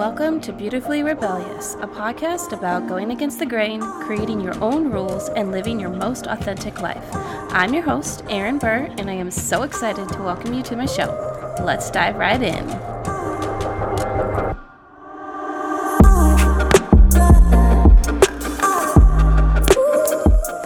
Welcome to Beautifully Rebellious, a podcast about going against the grain, creating your own rules, and living your most authentic life. I'm your host, Erin Burr, and I am so excited to welcome you to my show. Let's dive right in.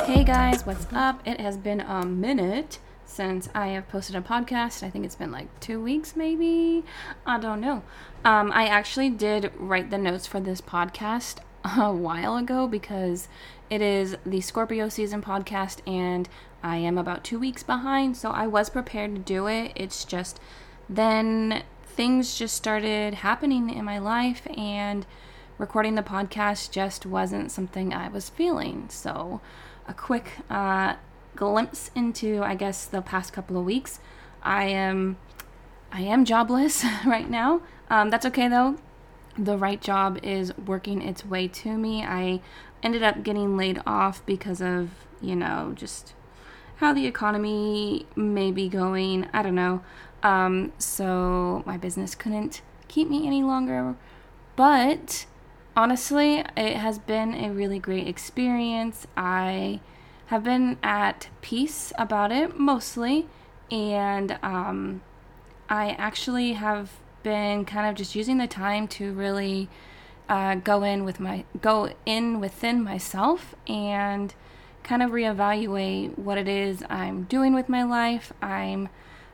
Hey guys, what's up? It has been a minute since I have posted a podcast. I think it's been like two weeks, maybe. I don't know. Um, I actually did write the notes for this podcast a while ago because it is the Scorpio season podcast and I am about two weeks behind. So I was prepared to do it. It's just then things just started happening in my life and recording the podcast just wasn't something I was feeling. So a quick uh, glimpse into I guess the past couple of weeks. I am I am jobless right now. Um, that's okay though. The right job is working its way to me. I ended up getting laid off because of, you know, just how the economy may be going. I don't know. Um, so my business couldn't keep me any longer. But honestly, it has been a really great experience. I have been at peace about it mostly, and um, I actually have been kind of just using the time to really uh, go in with my go in within myself and kind of reevaluate what it is I'm doing with my life. I'm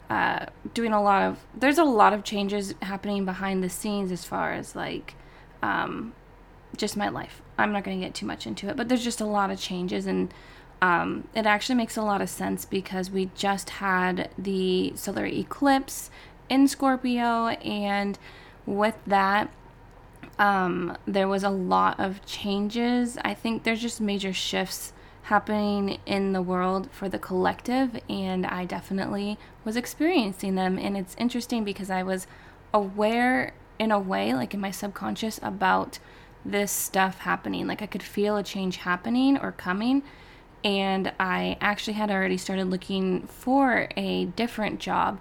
uh, doing a lot of there's a lot of changes happening behind the scenes as far as like um, just my life. I'm not going to get too much into it, but there's just a lot of changes and um, it actually makes a lot of sense because we just had the solar eclipse in Scorpio, and with that, um, there was a lot of changes. I think there's just major shifts happening in the world for the collective, and I definitely was experiencing them. And it's interesting because I was aware, in a way, like in my subconscious, about this stuff happening. Like I could feel a change happening or coming and I actually had already started looking for a different job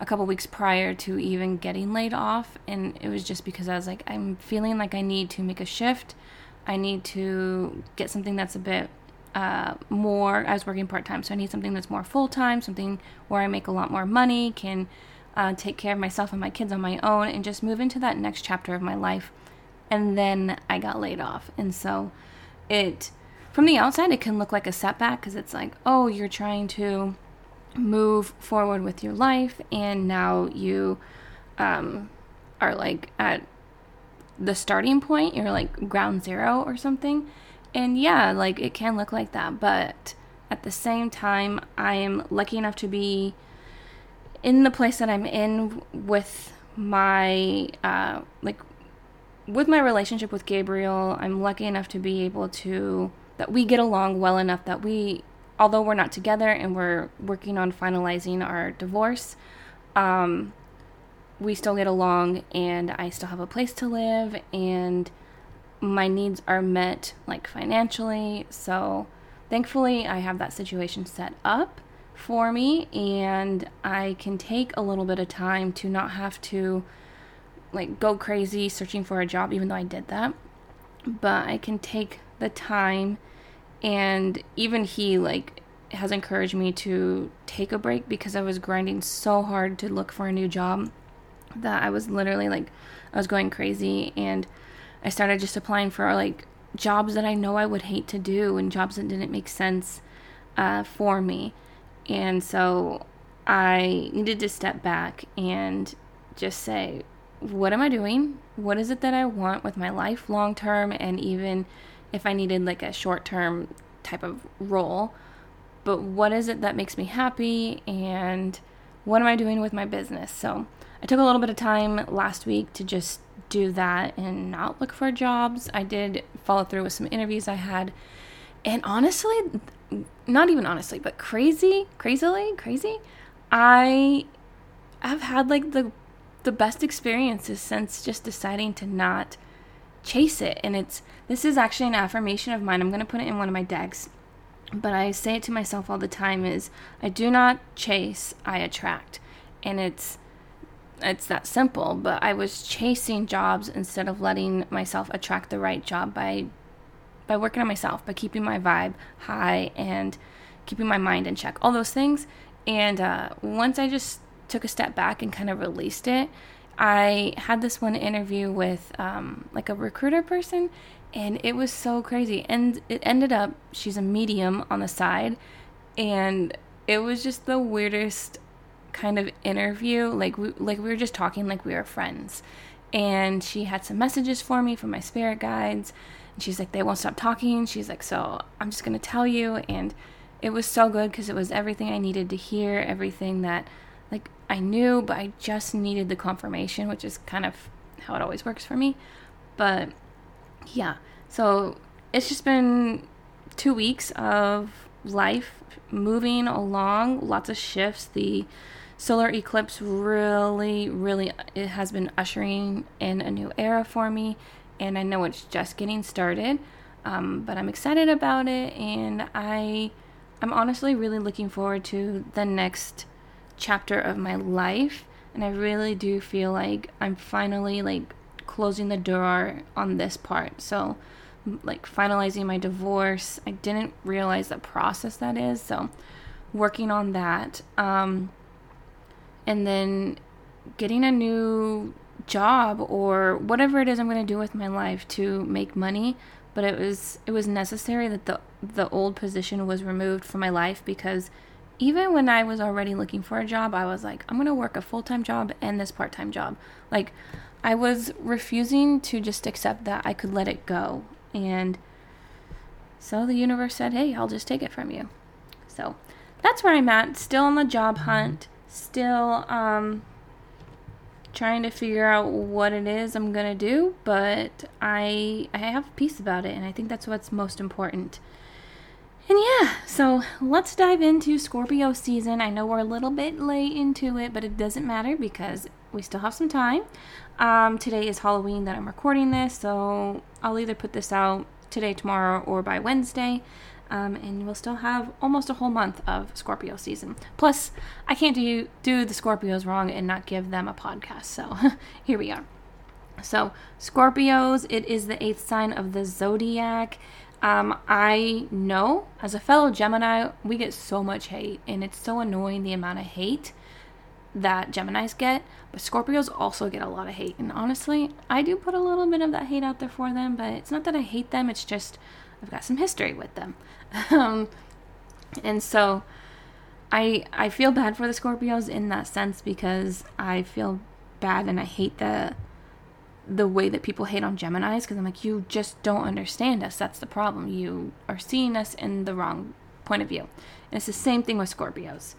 a couple weeks prior to even getting laid off and it was just because I was like I'm feeling like I need to make a shift. I need to get something that's a bit uh, more. I was working part time, so I need something that's more full time, something where I make a lot more money, can uh, take care of myself and my kids on my own, and just move into that next chapter of my life. And then I got laid off, and so it from the outside, it can look like a setback because it's like, oh, you're trying to move forward with your life, and now you um, are like at the starting point, you're like ground zero or something. And yeah, like it can look like that, but at the same time, I am lucky enough to be in the place that I'm in with my uh, like with my relationship with Gabriel. I'm lucky enough to be able to that we get along well enough that we, although we're not together and we're working on finalizing our divorce, um, we still get along and I still have a place to live and my needs are met like financially. So thankfully, I have that situation set up for me and I can take a little bit of time to not have to like go crazy searching for a job even though I did that. But I can take the time and even he like has encouraged me to take a break because I was grinding so hard to look for a new job that I was literally like I was going crazy and I started just applying for like jobs that I know I would hate to do and jobs that didn't make sense uh, for me. And so I needed to step back and just say, what am I doing? What is it that I want with my life long term and even if I needed like a short term type of role. But what is it that makes me happy and what am I doing with my business? So I took a little bit of time last week to just do that and not look for jobs. I did follow through with some interviews I had. And honestly, not even honestly, but crazy, crazily, crazy, I have had like the the best experiences since just deciding to not chase it. And it's this is actually an affirmation of mine. I'm going to put it in one of my decks. But I say it to myself all the time is I do not chase, I attract. And it's it's that simple, but I was chasing jobs instead of letting myself attract the right job by by working on myself, by keeping my vibe high and keeping my mind in check. All those things. And uh, once I just took a step back and kind of released it, I had this one interview with um, like a recruiter person, and it was so crazy. And it ended up she's a medium on the side, and it was just the weirdest kind of interview. Like we like we were just talking like we were friends. And she had some messages for me from my spirit guides. And she's like, they won't stop talking. She's like, so I'm just gonna tell you. And it was so good because it was everything I needed to hear, everything that like I knew, but I just needed the confirmation, which is kind of how it always works for me. But yeah, so it's just been two weeks of life moving along, lots of shifts. The solar eclipse really, really, it has been ushering in a new era for me, and I know it's just getting started. Um, but I'm excited about it, and I, I'm honestly really looking forward to the next chapter of my life, and I really do feel like I'm finally like closing the door on this part. So like finalizing my divorce. I didn't realize the process that is, so working on that. Um, and then getting a new job or whatever it is I'm going to do with my life to make money. But it was it was necessary that the the old position was removed from my life because even when I was already looking for a job, I was like, I'm going to work a full time job and this part time job. Like, I was refusing to just accept that I could let it go and so the universe said, hey, I'll just take it from you. So that's where I'm at. Still on the job hunt. Still um, trying to figure out what it is I'm gonna do, but I I have peace about it, and I think that's what's most important. And yeah, so let's dive into Scorpio season. I know we're a little bit late into it, but it doesn't matter because we still have some time. Um, today is Halloween that I'm recording this, so I'll either put this out today, tomorrow, or by Wednesday. Um, and we'll still have almost a whole month of Scorpio season. Plus, I can't do do the Scorpios wrong and not give them a podcast. So here we are. So Scorpios, it is the eighth sign of the zodiac. Um, I know as a fellow Gemini, we get so much hate, and it's so annoying the amount of hate that Geminis get, but Scorpios also get a lot of hate. And honestly, I do put a little bit of that hate out there for them, but it's not that I hate them, it's just I've got some history with them. um, and so I I feel bad for the Scorpios in that sense because I feel bad and I hate the the way that people hate on Geminis because I'm like you just don't understand us. That's the problem. You are seeing us in the wrong point of view. And it's the same thing with Scorpios.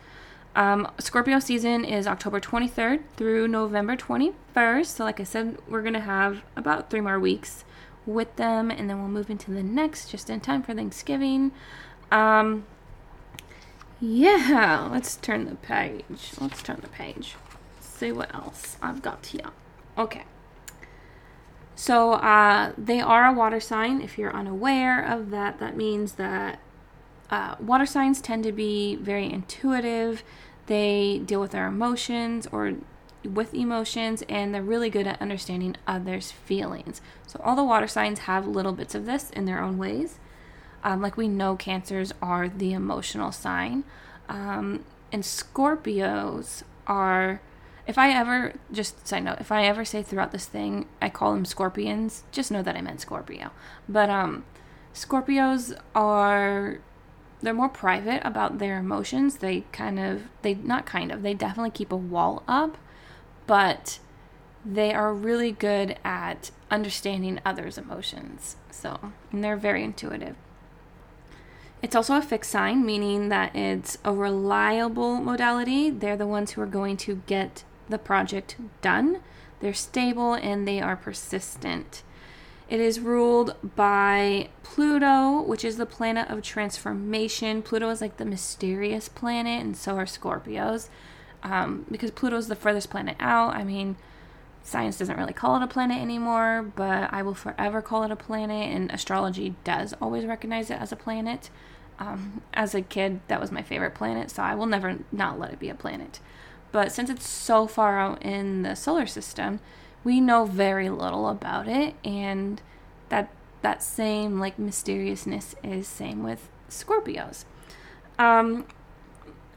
Um, Scorpio season is October 23rd through November 21st. So, like I said, we're going to have about three more weeks with them, and then we'll move into the next just in time for Thanksgiving. Um, yeah, let's turn the page. Let's turn the page. see what else I've got here. Okay. So, uh, they are a water sign. If you're unaware of that, that means that uh, water signs tend to be very intuitive. They deal with their emotions or with emotions, and they're really good at understanding others' feelings. So, all the water signs have little bits of this in their own ways. Um, like we know cancers are the emotional sign. Um, and Scorpios are, if I ever, just side note, if I ever say throughout this thing, I call them scorpions, just know that I meant Scorpio. But um, Scorpios are they're more private about their emotions. They kind of they not kind of they definitely keep a wall up, but they are really good at understanding others' emotions. So, and they're very intuitive. It's also a fixed sign, meaning that it's a reliable modality. They're the ones who are going to get the project done. They're stable and they are persistent. It is ruled by Pluto, which is the planet of transformation. Pluto is like the mysterious planet, and so are Scorpios. Um, because Pluto is the furthest planet out. I mean, science doesn't really call it a planet anymore, but I will forever call it a planet, and astrology does always recognize it as a planet. Um, as a kid, that was my favorite planet, so I will never not let it be a planet. But since it's so far out in the solar system, we know very little about it and that that same like mysteriousness is same with Scorpios. Um,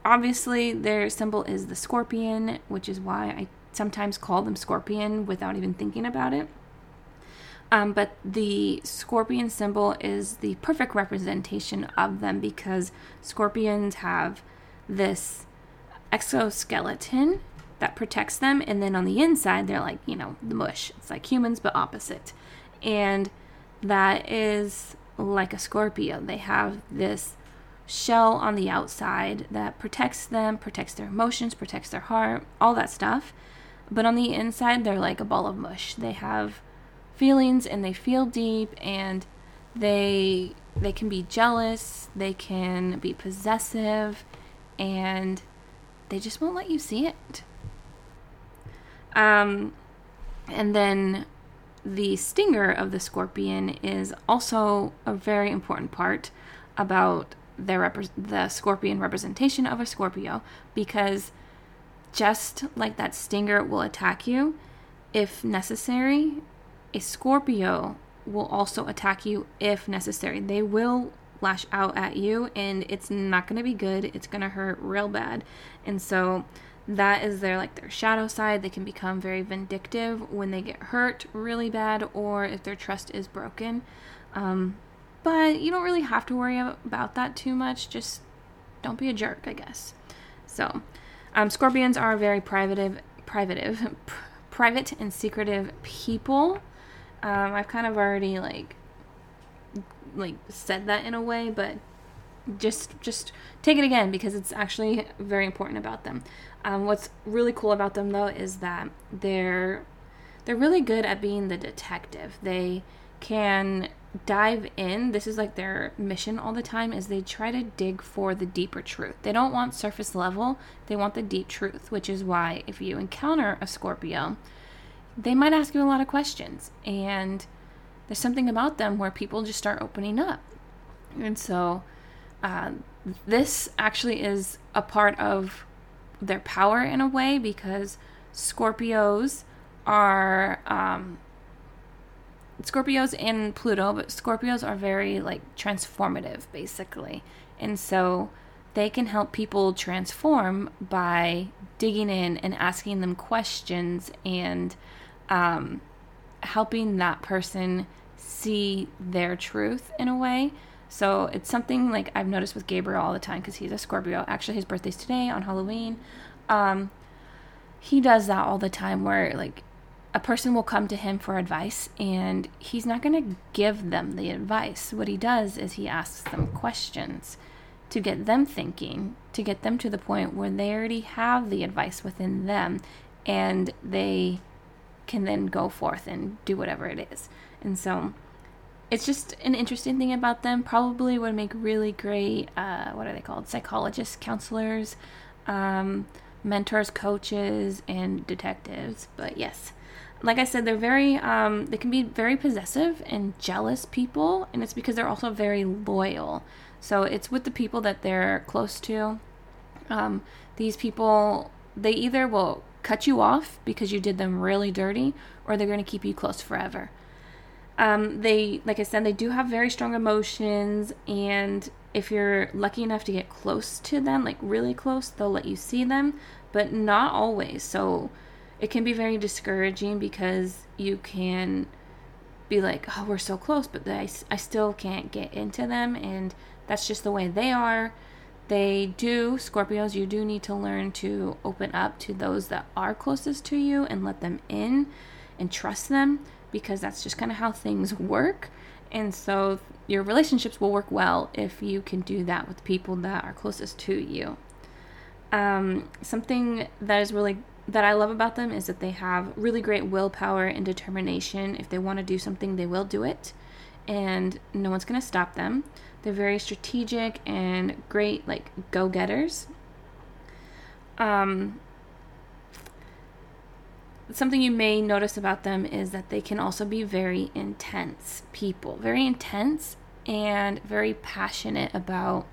obviously, their symbol is the scorpion, which is why I sometimes call them scorpion without even thinking about it. Um, but the scorpion symbol is the perfect representation of them because scorpions have this exoskeleton that protects them, and then on the inside, they're like, you know, the mush. It's like humans, but opposite. And that is like a Scorpio. They have this shell on the outside that protects them, protects their emotions, protects their heart, all that stuff. But on the inside, they're like a ball of mush. They have feelings and they feel deep and they they can be jealous, they can be possessive and they just won't let you see it. Um and then the stinger of the scorpion is also a very important part about the, rep- the scorpion representation of a Scorpio because just like that stinger will attack you, if necessary, a Scorpio will also attack you if necessary. They will lash out at you and it's not going to be good. It's going to hurt real bad. And so that is their like their shadow side. They can become very vindictive when they get hurt really bad or if their trust is broken. Um, but you don't really have to worry about that too much. Just don't be a jerk, I guess. So, um, scorpions are very private, private, private and secretive people. Um, I've kind of already like like said that in a way, but just just take it again because it's actually very important about them. Um, what's really cool about them though is that they're they're really good at being the detective. They can dive in. This is like their mission all the time is they try to dig for the deeper truth. They don't want surface level. They want the deep truth, which is why if you encounter a Scorpio, they might ask you a lot of questions and there's something about them where people just start opening up. And so uh, this actually is a part of their power in a way because Scorpios are um, Scorpios and Pluto, but Scorpios are very like transformative basically. And so they can help people transform by digging in and asking them questions and um, helping that person see their truth in a way. So it's something like I've noticed with Gabriel all the time because he's a Scorpio. Actually, his birthday's today on Halloween. Um, he does that all the time where like a person will come to him for advice and he's not going to give them the advice. What he does is he asks them questions to get them thinking, to get them to the point where they already have the advice within them and they can then go forth and do whatever it is. And so it's just an interesting thing about them. Probably would make really great, uh, what are they called? Psychologists, counselors, um, mentors, coaches, and detectives. But yes, like I said, they're very, um, they can be very possessive and jealous people, and it's because they're also very loyal. So it's with the people that they're close to. Um, these people, they either will cut you off because you did them really dirty, or they're going to keep you close forever. Um, they, like I said, they do have very strong emotions, and if you're lucky enough to get close to them, like really close, they'll let you see them, but not always. So it can be very discouraging because you can be like, oh, we're so close, but I, I still can't get into them, and that's just the way they are. They do, Scorpios, you do need to learn to open up to those that are closest to you and let them in and trust them because that's just kind of how things work. And so your relationships will work well if you can do that with people that are closest to you. Um, something that is really that I love about them is that they have really great willpower and determination. If they want to do something, they will do it, and no one's going to stop them. They're very strategic and great, like go getters. Um, something you may notice about them is that they can also be very intense people, very intense and very passionate about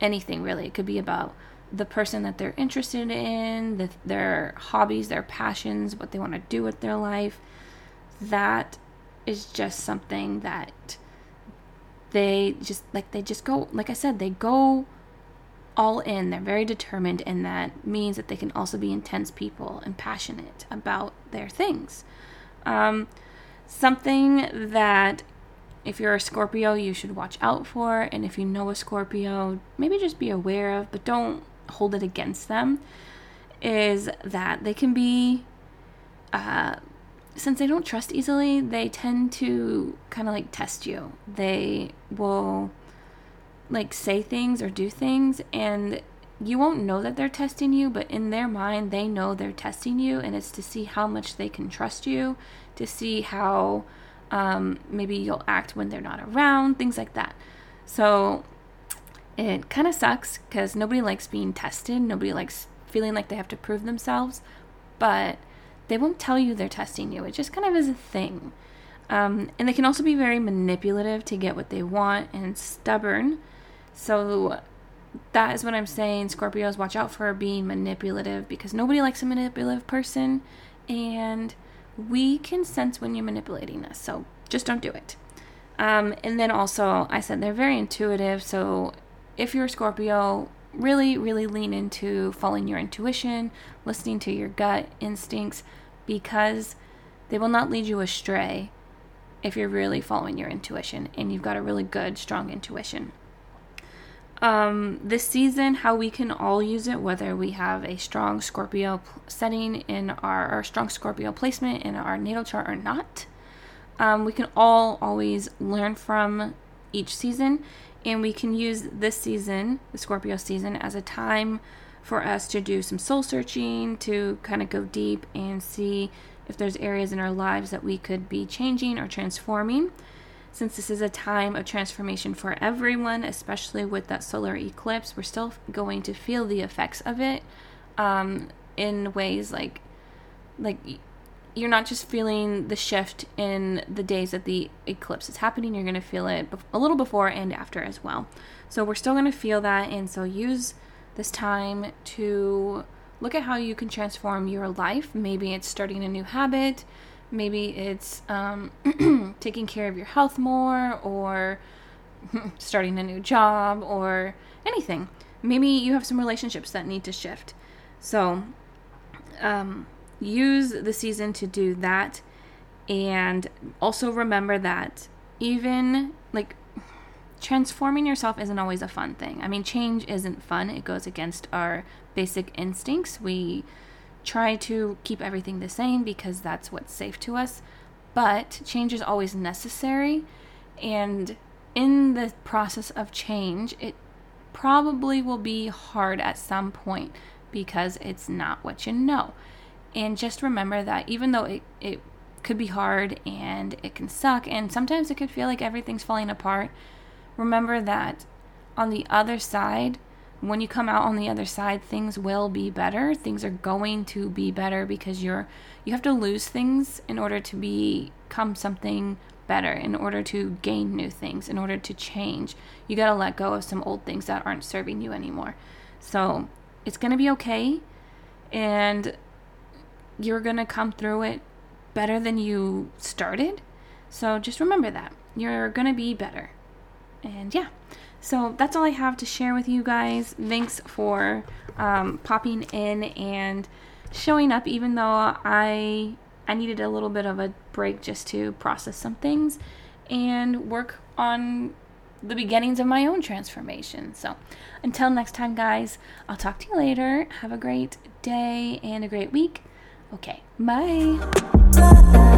anything really. It could be about the person that they're interested in, the, their hobbies, their passions, what they want to do with their life. That is just something that they just like they just go like I said, they go all in. They're very determined and that means that they can also be intense people and passionate about their things. Um, something that if you're a Scorpio, you should watch out for, and if you know a Scorpio, maybe just be aware of, but don't hold it against them, is that they can be, uh, since they don't trust easily, they tend to kind of like test you. They will like say things or do things, and you won't know that they're testing you, but in their mind, they know they're testing you, and it's to see how much they can trust you, to see how um, maybe you'll act when they're not around, things like that. So it kind of sucks because nobody likes being tested, nobody likes feeling like they have to prove themselves, but they won't tell you they're testing you. It just kind of is a thing. Um, and they can also be very manipulative to get what they want and stubborn. So that is what I'm saying. Scorpios, watch out for being manipulative because nobody likes a manipulative person. And we can sense when you're manipulating us. So just don't do it. Um, and then also, I said they're very intuitive. So if you're a Scorpio, really, really lean into following your intuition, listening to your gut instincts, because they will not lead you astray if you're really following your intuition and you've got a really good, strong intuition um, this season, how we can all use it, whether we have a strong Scorpio setting in our, strong Scorpio placement in our natal chart or not. Um, we can all always learn from each season, and we can use this season, the Scorpio season, as a time for us to do some soul searching, to kind of go deep and see if there's areas in our lives that we could be changing or transforming. Since this is a time of transformation for everyone, especially with that solar eclipse, we're still going to feel the effects of it um, in ways like like you're not just feeling the shift in the days that the eclipse is happening you're going to feel it a little before and after as well so we're still going to feel that and so use this time to look at how you can transform your life maybe it's starting a new habit Maybe it's um, taking care of your health more or starting a new job or anything. Maybe you have some relationships that need to shift. So, um, use the season to do that. And also remember that even like transforming yourself isn't always a fun thing. I mean, change isn't fun, it goes against our basic instincts. We try to keep everything the same because that's what's safe to us. But change is always necessary. And in the process of change, it probably will be hard at some point because it's not what you know. And just remember that even though it, it could be hard and it can suck, and sometimes it could feel like everything's falling apart, remember that on the other side, when you come out on the other side things will be better. Things are going to be better because you're you have to lose things in order to become something better in order to gain new things in order to change. You got to let go of some old things that aren't serving you anymore. So it's going to be okay. And you're going to come through it better than you started so just remember that you're going to be better and yeah so that's all I have to share with you guys. Thanks for um, popping in and showing up, even though I I needed a little bit of a break just to process some things and work on the beginnings of my own transformation. So until next time, guys, I'll talk to you later. Have a great day and a great week. Okay, bye.